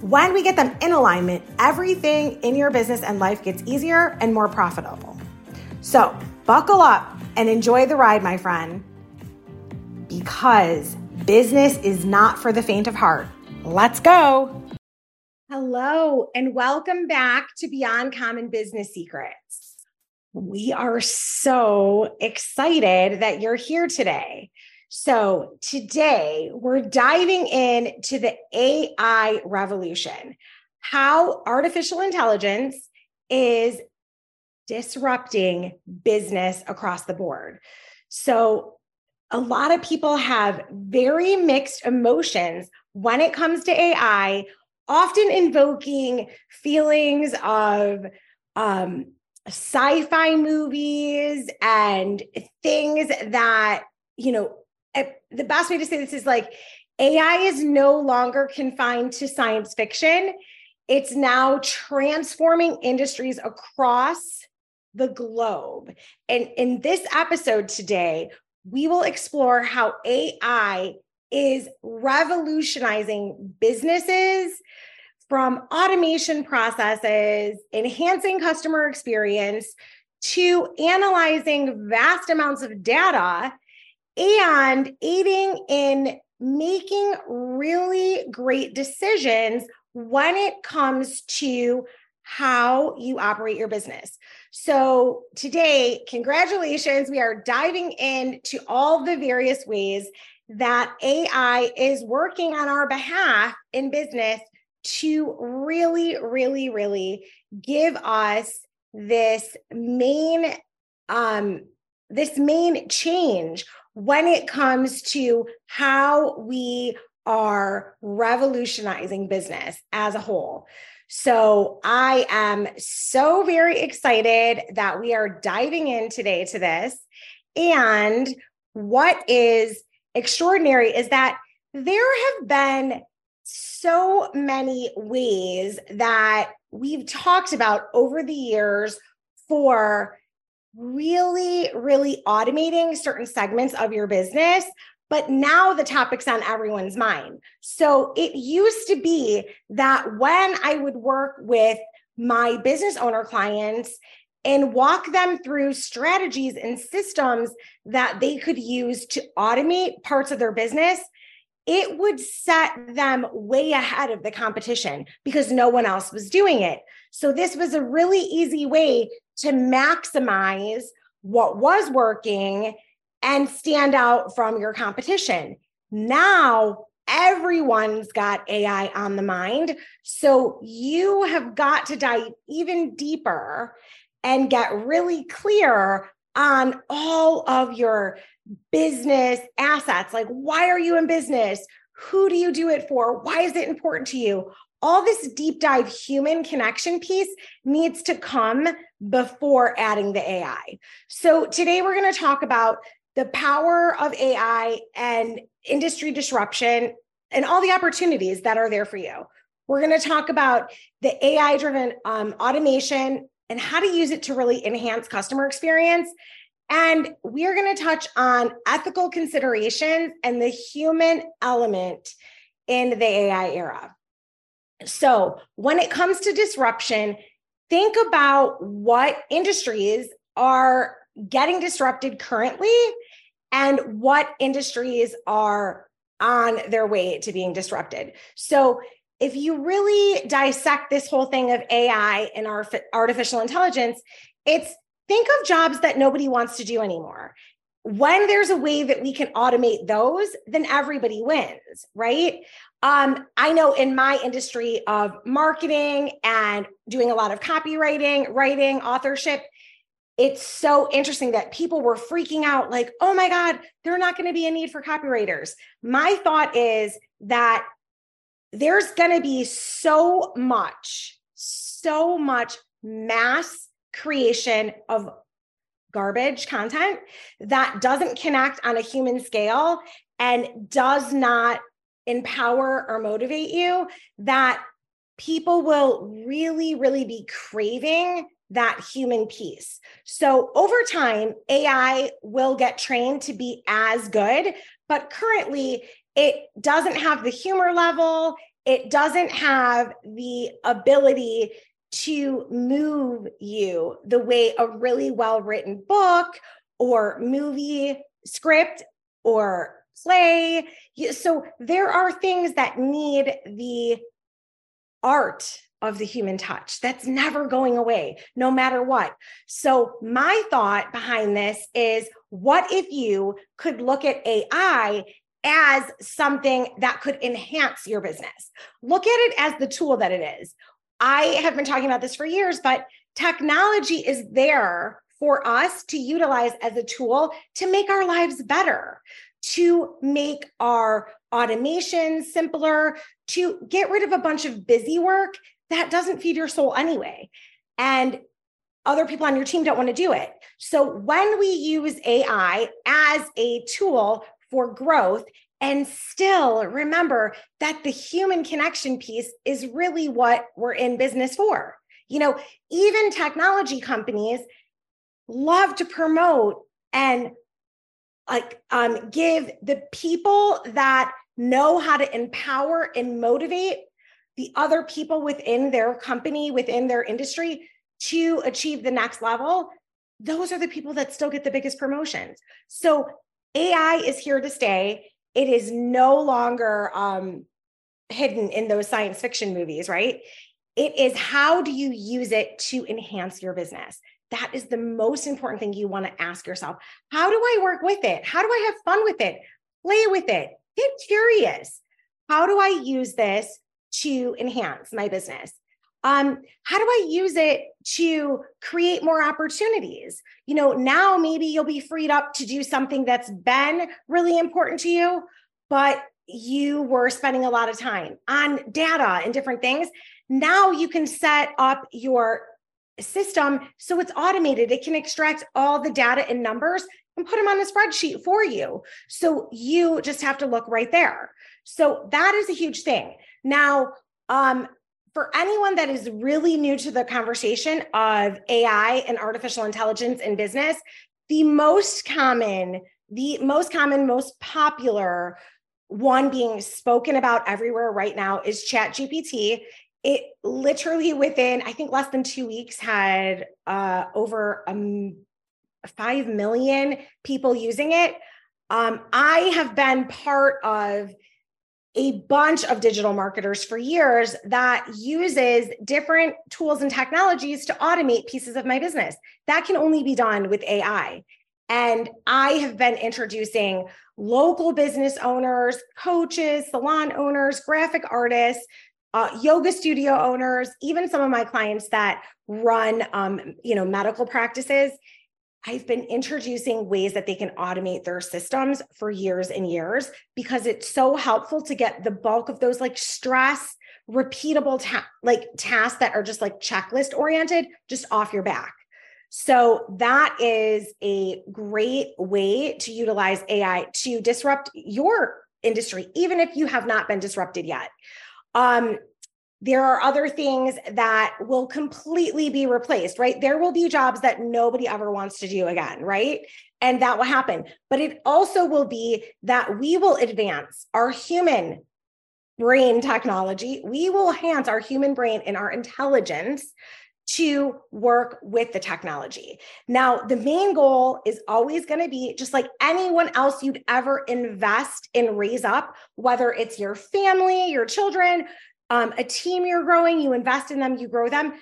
when we get them in alignment, everything in your business and life gets easier and more profitable. So, buckle up and enjoy the ride, my friend, because business is not for the faint of heart. Let's go. Hello, and welcome back to Beyond Common Business Secrets. We are so excited that you're here today. So, today we're diving in to the AI revolution, how artificial intelligence is disrupting business across the board. So, a lot of people have very mixed emotions when it comes to AI, often invoking feelings of um, sci fi movies and things that, you know, Eh, the best way to say this is like AI is no longer confined to science fiction. It's now transforming industries across the globe. And in this episode today, we will explore how AI is revolutionizing businesses from automation processes, enhancing customer experience, to analyzing vast amounts of data and aiding in making really great decisions when it comes to how you operate your business. So, today, congratulations. We are diving into all the various ways that AI is working on our behalf in business to really, really, really give us this main um this main change when it comes to how we are revolutionizing business as a whole. So I am so very excited that we are diving in today to this. And what is extraordinary is that there have been so many ways that we've talked about over the years for really, really automating certain segments of your business. But now the topic's on everyone's mind. So it used to be that when I would work with my business owner clients and walk them through strategies and systems that they could use to automate parts of their business, it would set them way ahead of the competition because no one else was doing it. So, this was a really easy way to maximize what was working and stand out from your competition. Now, everyone's got AI on the mind. So, you have got to dive even deeper and get really clear on all of your business assets. Like, why are you in business? Who do you do it for? Why is it important to you? All this deep dive human connection piece needs to come before adding the AI. So, today we're going to talk about the power of AI and industry disruption and all the opportunities that are there for you. We're going to talk about the AI driven um, automation and how to use it to really enhance customer experience. And we are going to touch on ethical considerations and the human element in the AI era. So, when it comes to disruption, think about what industries are getting disrupted currently and what industries are on their way to being disrupted. So, if you really dissect this whole thing of AI and artificial intelligence, it's think of jobs that nobody wants to do anymore. When there's a way that we can automate those, then everybody wins, right? Um, I know in my industry of marketing and doing a lot of copywriting, writing, authorship, it's so interesting that people were freaking out like, oh my God, there are not going to be a need for copywriters. My thought is that there's going to be so much, so much mass creation of garbage content that doesn't connect on a human scale and does not empower or motivate you that people will really, really be craving that human piece. So over time, AI will get trained to be as good, but currently it doesn't have the humor level, it doesn't have the ability to move you the way a really well written book or movie script or play. So there are things that need the art of the human touch that's never going away, no matter what. So, my thought behind this is what if you could look at AI as something that could enhance your business? Look at it as the tool that it is. I have been talking about this for years, but technology is there for us to utilize as a tool to make our lives better, to make our automation simpler, to get rid of a bunch of busy work that doesn't feed your soul anyway. And other people on your team don't want to do it. So when we use AI as a tool for growth and still remember that the human connection piece is really what we're in business for. You know, even technology companies love to promote and like um, give the people that know how to empower and motivate the other people within their company, within their industry to achieve the next level, those are the people that still get the biggest promotions. So AI is here to stay. It is no longer um, hidden in those science fiction movies, right? It is how do you use it to enhance your business? That is the most important thing you want to ask yourself. How do I work with it? How do I have fun with it? Play with it. Get curious. How do I use this to enhance my business? Um, how do I use it to create more opportunities? You know, now maybe you'll be freed up to do something that's been really important to you, but you were spending a lot of time on data and different things. Now you can set up your system so it's automated. It can extract all the data and numbers and put them on a spreadsheet for you. So you just have to look right there. So that is a huge thing. Now, um, for anyone that is really new to the conversation of AI and artificial intelligence in business, the most common, the most common, most popular one being spoken about everywhere right now is Chat GPT. It literally within, I think, less than two weeks had uh, over um, 5 million people using it. Um, I have been part of a bunch of digital marketers for years that uses different tools and technologies to automate pieces of my business. That can only be done with AI. And I have been introducing local business owners, coaches, salon owners, graphic artists, uh, yoga studio owners, even some of my clients that run, um, you know, medical practices I've been introducing ways that they can automate their systems for years and years because it's so helpful to get the bulk of those like stress, repeatable ta- like tasks that are just like checklist oriented just off your back. So that is a great way to utilize AI to disrupt your industry, even if you have not been disrupted yet. Um, there are other things that will completely be replaced, right? There will be jobs that nobody ever wants to do again, right? And that will happen. But it also will be that we will advance our human brain technology. We will enhance our human brain and our intelligence to work with the technology. Now, the main goal is always going to be just like anyone else you'd ever invest and raise up, whether it's your family, your children, um, a team you're growing, you invest in them, you grow them,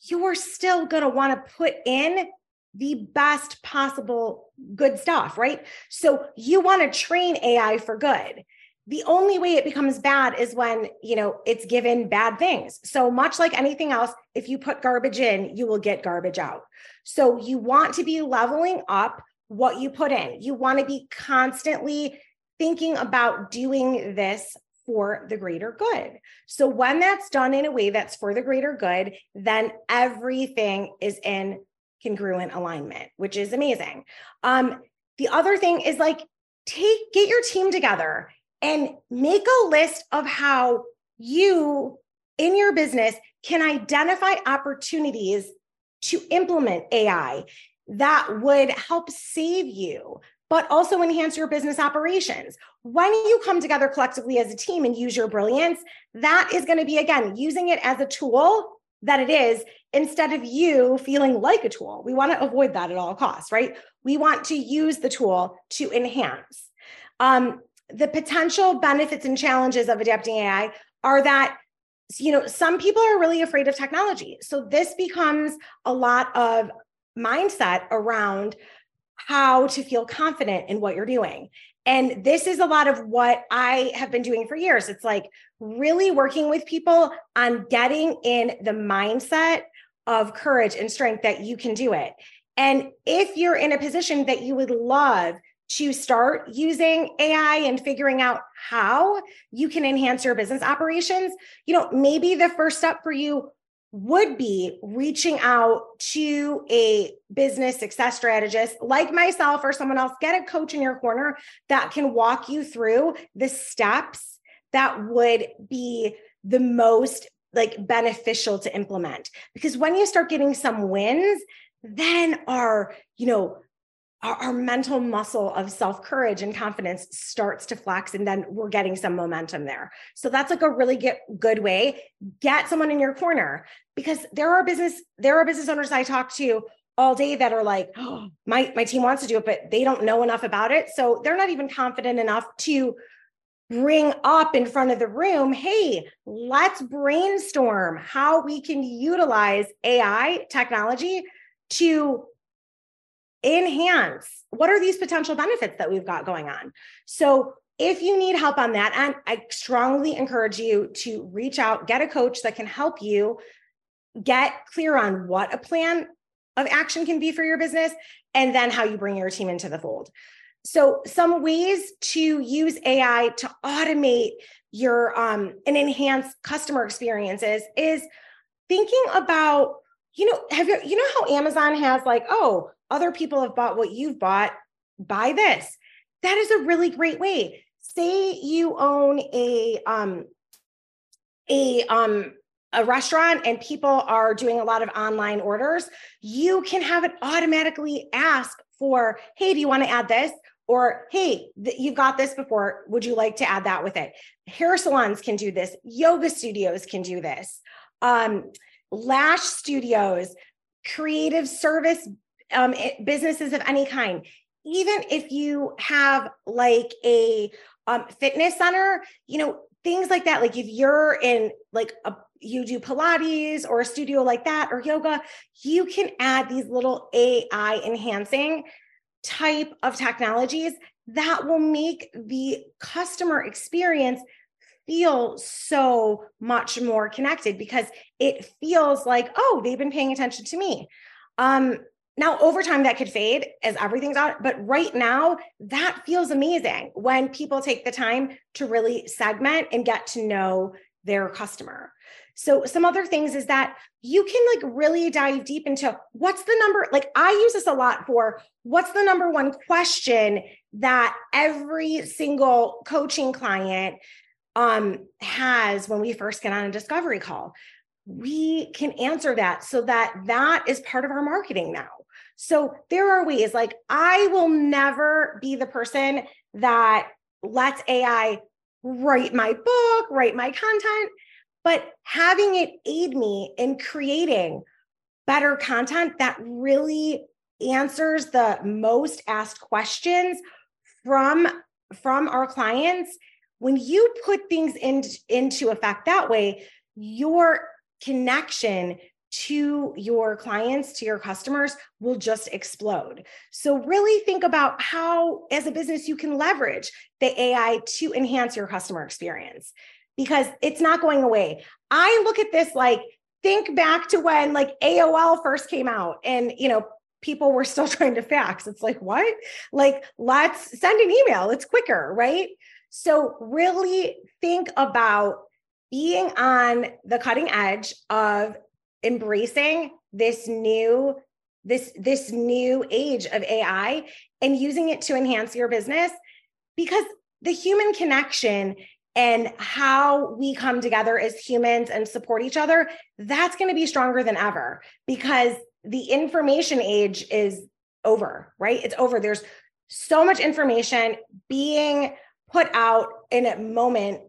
you're still going to want to put in the best possible good stuff, right? So you want to train AI for good. The only way it becomes bad is when, you know, it's given bad things. So much like anything else, if you put garbage in, you will get garbage out. So you want to be leveling up what you put in. You want to be constantly thinking about doing this for the greater good. So when that's done in a way that's for the greater good, then everything is in congruent alignment, which is amazing. Um, the other thing is like take get your team together and make a list of how you in your business can identify opportunities to implement AI that would help save you but also enhance your business operations. When you come together collectively as a team and use your brilliance, that is going to be, again, using it as a tool that it is instead of you feeling like a tool. We want to avoid that at all costs, right? We want to use the tool to enhance. Um, the potential benefits and challenges of adapting AI are that you know some people are really afraid of technology so this becomes a lot of mindset around how to feel confident in what you're doing. And this is a lot of what I have been doing for years. It's like really working with people on getting in the mindset of courage and strength that you can do it. And if you're in a position that you would love to start using AI and figuring out how you can enhance your business operations, you know, maybe the first step for you would be reaching out to a business success strategist like myself or someone else, get a coach in your corner that can walk you through the steps that would be the most like beneficial to implement. Because when you start getting some wins, then our, you know, our, our, mental muscle of self courage and confidence starts to flex and then we're getting some momentum there. So that's like a really get, good way. Get someone in your corner because there are business there are business owners i talk to all day that are like oh, my my team wants to do it but they don't know enough about it. So they're not even confident enough to bring up in front of the room hey let's brainstorm how we can utilize ai technology to enhance what are these potential benefits that we've got going on? So if you need help on that and i strongly encourage you to reach out get a coach that can help you get clear on what a plan of action can be for your business and then how you bring your team into the fold. So some ways to use ai to automate your um and enhance customer experiences is thinking about you know have you you know how amazon has like oh other people have bought what you've bought, buy this. That is a really great way. Say you own a um a um a restaurant and people are doing a lot of online orders, you can have it automatically ask for, hey, do you want to add this? Or, hey, th- you've got this before. Would you like to add that with it? Hair salons can do this. Yoga studios can do this. Um, lash studios, creative service um, businesses of any kind. Even if you have like a um, fitness center, you know, things like that. Like if you're in like a you do Pilates or a studio like that or yoga, you can add these little AI enhancing type of technologies that will make the customer experience feel so much more connected because it feels like, oh, they've been paying attention to me. Um, now, over time, that could fade as everything's out. But right now, that feels amazing when people take the time to really segment and get to know their customer. So, some other things is that you can like really dive deep into what's the number, like, I use this a lot for what's the number one question that every single coaching client um, has when we first get on a discovery call. We can answer that so that that is part of our marketing now so there are ways like I will never be the person that lets AI write my book, write my content, but having it aid me in creating better content that really answers the most asked questions from from our clients when you put things in, into effect that way your connection to your clients, to your customers will just explode. So, really think about how, as a business, you can leverage the AI to enhance your customer experience because it's not going away. I look at this like, think back to when like AOL first came out and, you know, people were still trying to fax. It's like, what? Like, let's send an email, it's quicker, right? So, really think about being on the cutting edge of embracing this new this this new age of AI and using it to enhance your business. Because the human connection and how we come together as humans and support each other that's going to be stronger than ever because the information age is over right? It's over. There's so much information being put out in a moment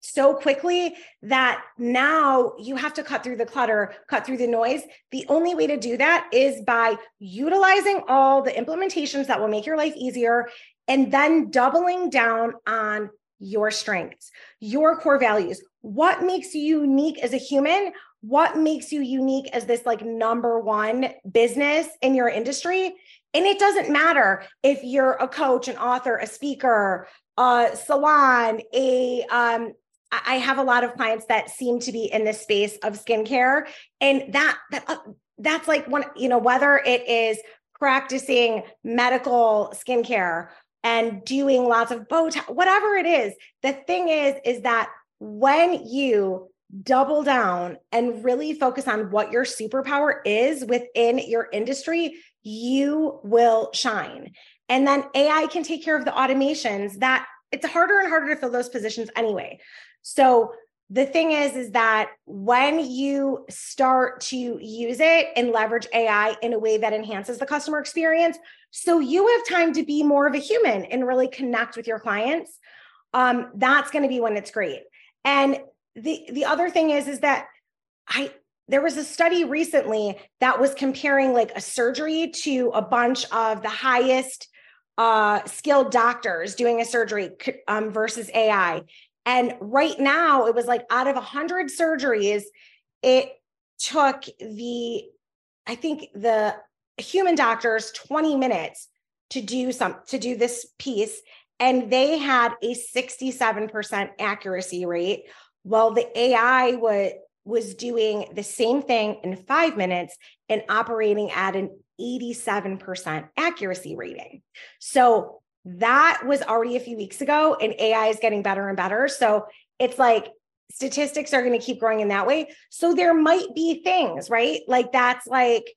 so quickly that now you have to cut through the clutter, cut through the noise. The only way to do that is by utilizing all the implementations that will make your life easier and then doubling down on your strengths, your core values. What makes you unique as a human? What makes you unique as this like number one business in your industry? And it doesn't matter if you're a coach, an author, a speaker, a salon, a um, I have a lot of clients that seem to be in this space of skincare, and that that uh, that's like one you know whether it is practicing medical skincare and doing lots of Botox, whatever it is. The thing is, is that when you double down and really focus on what your superpower is within your industry, you will shine. And then AI can take care of the automations that it's harder and harder to fill those positions anyway. So the thing is is that when you start to use it and leverage AI in a way that enhances the customer experience, so you have time to be more of a human and really connect with your clients, um, that's going to be when it's great. And the the other thing is is that I there was a study recently that was comparing like a surgery to a bunch of the highest uh, skilled doctors doing a surgery um, versus AI. And right now, it was like out of 100 surgeries, it took the, I think the human doctors 20 minutes to do some, to do this piece. And they had a 67% accuracy rate. while the AI was, was doing the same thing in five minutes and operating at an 87% accuracy rating. So that was already a few weeks ago, and AI is getting better and better. So it's like statistics are going to keep growing in that way. So there might be things, right? Like that's like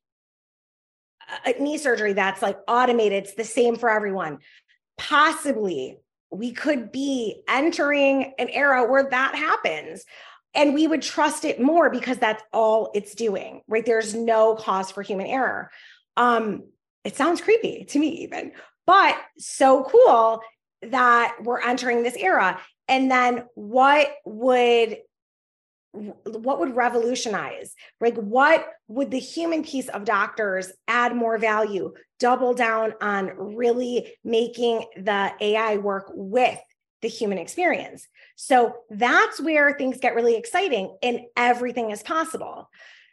a knee surgery that's like automated. It's the same for everyone. Possibly we could be entering an era where that happens and we would trust it more because that's all it's doing, right? There's no cause for human error. Um, it sounds creepy to me, even, but so cool that we're entering this era. And then what would what would revolutionize? Like what would the human piece of doctors add more value? Double down on really making the ai work with the human experience. So that's where things get really exciting and everything is possible.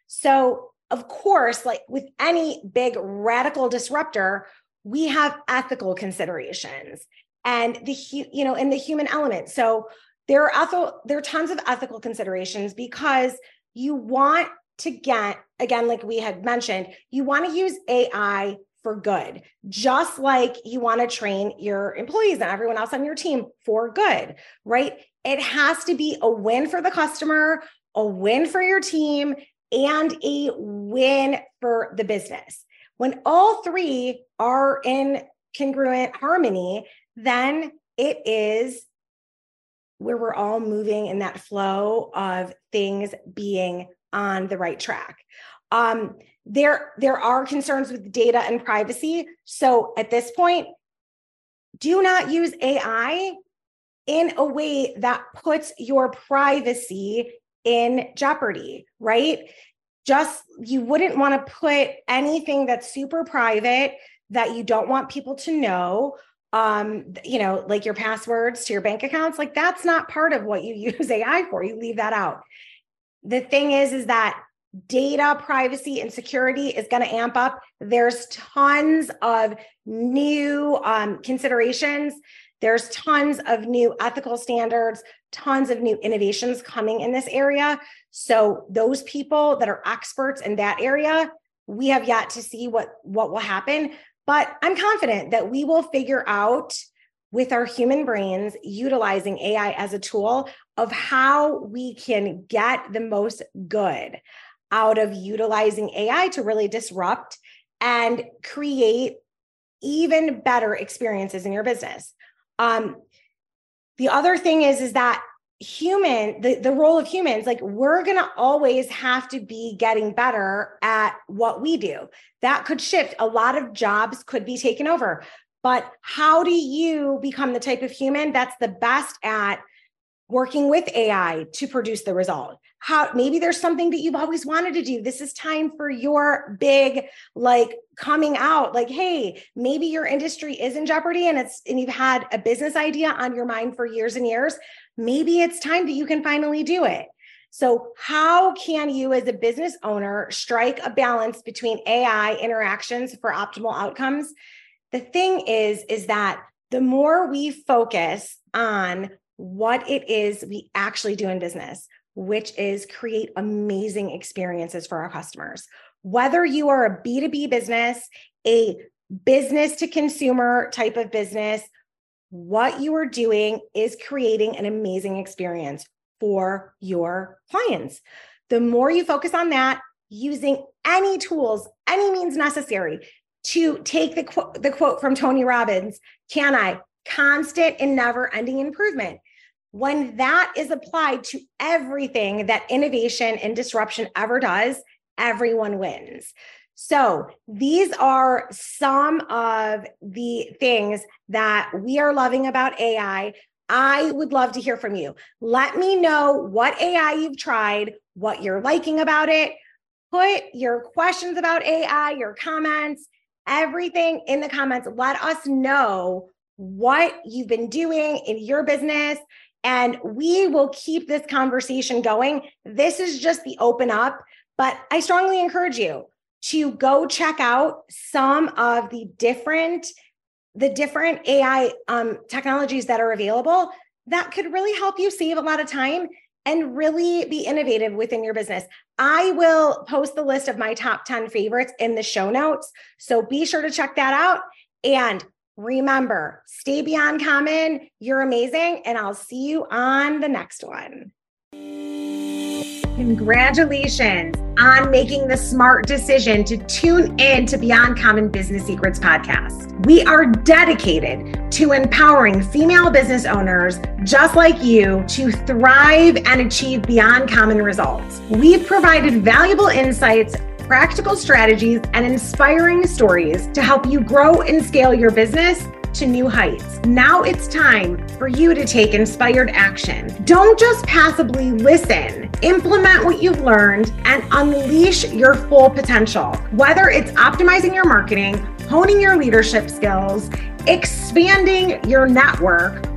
So of course like with any big radical disruptor we have ethical considerations and the you know in the human element. So there are ethical there are tons of ethical considerations because you want to get again like we had mentioned you want to use ai for good just like you want to train your employees and everyone else on your team for good right? It has to be a win for the customer a win for your team and a win for the business when all three are in congruent harmony, then it is where we're all moving in that flow of things being on the right track. Um, there, there are concerns with data and privacy. So at this point, do not use AI in a way that puts your privacy in jeopardy, right? just you wouldn't want to put anything that's super private that you don't want people to know um you know like your passwords to your bank accounts like that's not part of what you use ai for you leave that out the thing is is that data privacy and security is going to amp up. There's tons of new um, considerations. There's tons of new ethical standards, tons of new innovations coming in this area. So those people that are experts in that area, we have yet to see what what will happen, but I'm confident that we will figure out with our human brains utilizing AI as a tool of how we can get the most good out of utilizing AI to really disrupt and create even better experiences in your business. Um, the other thing is, is that human, the, the role of humans, like we're to always have to be getting better at what we do. That could shift. A lot of jobs could be taken over. But how do you become the type of human that's the best at working with AI to produce the result? How maybe there's something that you've always wanted to do. This is time for your big like coming out like hey, maybe your industry is in jeopardy and it's and you've had a business idea on your mind for years and years. Maybe it's time that you can finally do it. So, how can you, as a business owner, strike a balance between AI interactions for optimal outcomes the thing is is that the more we focus on what it is we actually do in business which is create amazing experiences for our customers whether you are a b2b business a business to consumer type of business what you are doing is creating an amazing experience for your clients the more you focus on that using any tools any means necessary to take the, qu- the quote from Tony Robbins, can I? Constant and never ending improvement. When that is applied to everything that innovation and disruption ever does, everyone wins. So, these are some of the things that we are loving about AI. I would love to hear from you. Let me know what AI you've tried, what you're liking about it. Put your questions about AI, your comments, everything in the comments. Let us know what you've been doing in your business, and we will keep this conversation going. This is just the open up, but I strongly encourage you to go check out some of the different the different AI um, technologies that are available that could really help you save a lot of time and really be innovative within your business. I will post the list of my top 10 favorites in the show notes. So be sure to check that out. And remember, stay beyond common. You're amazing. And I'll see you on the next one. Congratulations on making the smart decision to tune in to Beyond Common Business Secrets podcast. We are dedicated to empowering female business owners just like you to thrive and achieve beyond common results. We've provided valuable insights practical strategies, and inspiring stories to help you grow and scale your business to new heights. Now it's time for you to take inspired action. Don't just passively listen, implement what you've learned and unleash your full potential. Whether it's optimizing your marketing, honing your leadership skills, expanding your network,